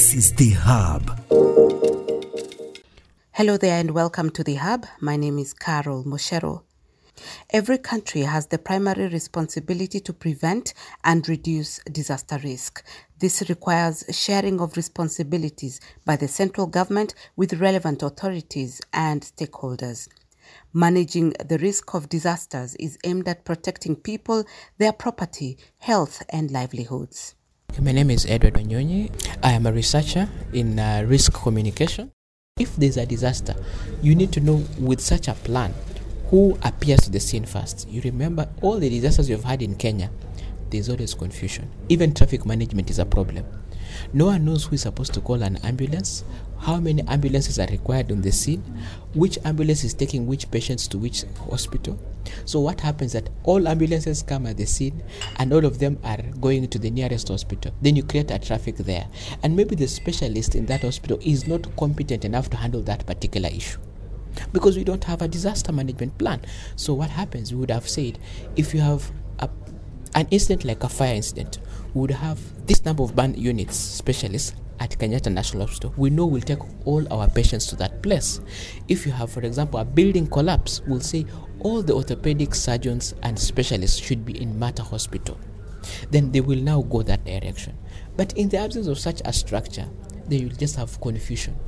This is The Hub. Hello there and welcome to The Hub. My name is Carole Mucheru. Every country has the primary responsibility to prevent and reduce disaster risk. This requires sharing of responsibilities by the central government with relevant authorities and stakeholders. Managing the risk of disasters is aimed at protecting people, their property, health, and livelihoods. My name is Edward Onyonyi. I am a researcher in uh, risk communication. If there's a disaster, you need to know with such a plan who appears to the scene first. You remember all the disasters you've had in Kenya, there's always confusion. Even traffic management is a problem. No one knows who is supposed to call an ambulance, how many ambulances are required on the scene, which ambulance is taking which patients to which hospital. So what happens that all ambulances come at the scene and all of them are going to the nearest hospital. Then you create a traffic there. And maybe the specialist in that hospital is not competent enough to handle that particular issue because we don't have a disaster management plan. So what happens? We would have said if you have an incident like a fire incident, would have this number of burn units specialists at Kenyatta National Hospital. We know we'll take all our patients to that place. If you have, for example, a building collapse, we'll say all the orthopedic surgeons and specialists should be in Mata Hospital. Then they will now go that direction. But in the absence of such a structure, they will just have confusion.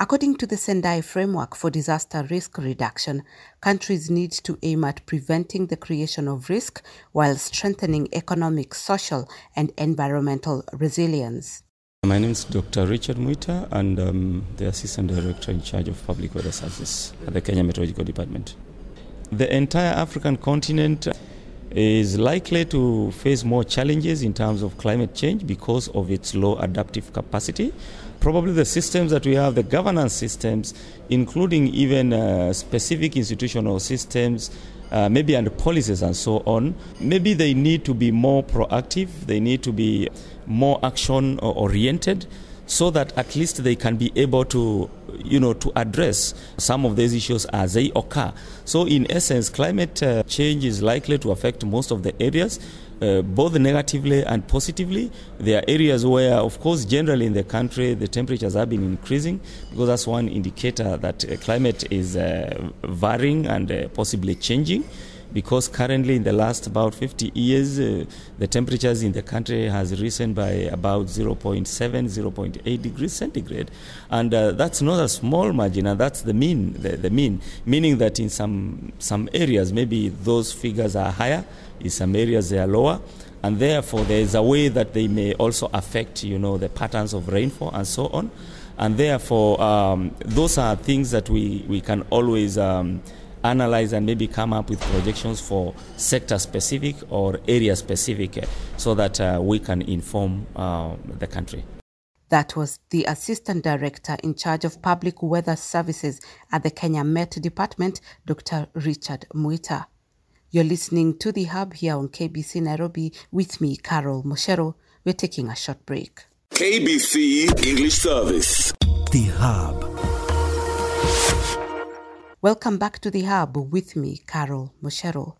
According to the Sendai Framework for Disaster Risk Reduction, countries need to aim at preventing the creation of risk while strengthening economic, social, and environmental resilience. My name is Dr. Richard Muita, and I'm the Assistant Director in charge of Public Weather Services at the Kenya Meteorological Department. The entire African continent is likely to face more challenges in terms of climate change because of its low adaptive capacity. Probably the systems that we have, the governance systems, including even uh, specific institutional systems, uh, maybe and policies and so on, maybe they need to be more proactive, they need to be more action oriented so that at least they can be able to you know to address some of these issues as they occur so in essence climate uh, change is likely to affect most of the areas uh, both negatively and positively. There are areas where, of course, generally in the country, the temperatures have been increasing because that's one indicator that uh, climate is uh, varying and uh, possibly changing because currently in the last about 50 years uh, the temperatures in the country has risen by about 0.7 0.8 degrees centigrade. And uh, that's not a small margin and that's the mean the, the, mean. Meaning that in some some areas maybe those figures are higher in some areas they are lower. And therefore there is a way that they may also affect you know the patterns of rainfall and so on. And therefore um, those are things that we, we can always um, analyze and maybe come up with projections for sector specific or area specific uh, so that uh, we can inform uh, the country. That was the Assistant Director in charge of Public Weather Services at the Kenya Met Department, Dr. Richard Muita. You're listening to The Hub here on KBC Nairobi with me, Carole Mucheru. We're taking a short break. KBC English Service. The Hub. Welcome back to the Hub with me, Carole Mucheru.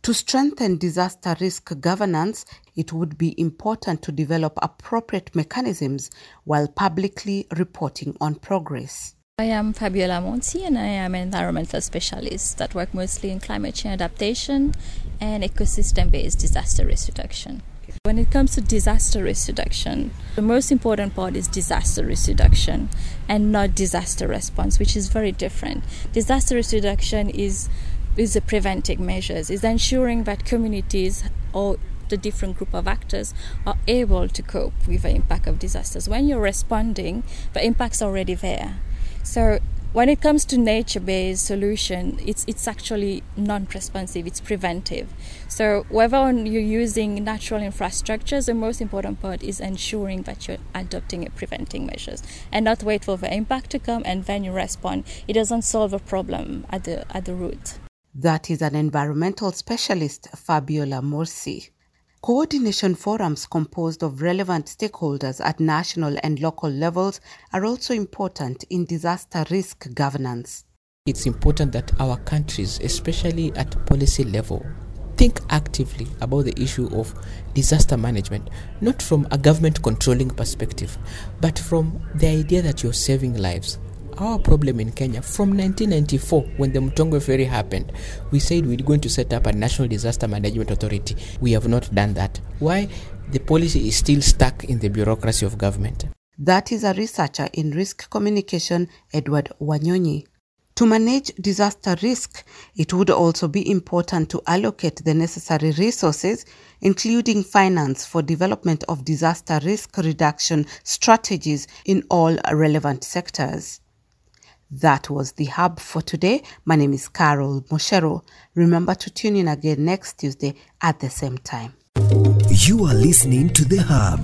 To strengthen disaster risk governance, it would be important to develop appropriate mechanisms while publicly reporting on progress. I am Fabiola Monti and I am an environmental specialist that work mostly in climate change adaptation and ecosystem based disaster risk reduction. When it comes to disaster risk reduction, the most important part is disaster risk reduction and not disaster response, which is very different. Disaster risk reduction is is the preventive measures, is ensuring that communities or the different group of actors are able to cope with the impact of disasters. When you're responding, the impact's already there. So when it comes to nature-based solution, it's it's actually non-responsive. It's preventive. So whether you're using natural infrastructures, the most important part is ensuring that you're adopting and preventing measures, and not wait for the impact to come and then you respond. It doesn't solve a problem at the at the root. That is an environmental specialist, Fabiola Monti. Coordination forums composed of relevant stakeholders at national and local levels are also important in disaster risk governance. It's important that our countries, especially at policy level, think actively about the issue of disaster management, not from a government controlling perspective, but from the idea that you're saving lives. Our problem in Kenya from 1994, when the Mtongwe Ferry happened, we said we're going to set up a national disaster management authority. We have not done that. Why? The policy is still stuck in the bureaucracy of government. That is a researcher in risk communication, Edward Wanyonyi. To manage disaster risk, it would also be important to allocate the necessary resources, including finance for development of disaster risk reduction strategies in all relevant sectors. That was the hub for today. My name is Carole Mucheru. Remember to tune in again next Tuesday at the same time. You are listening to The Hub.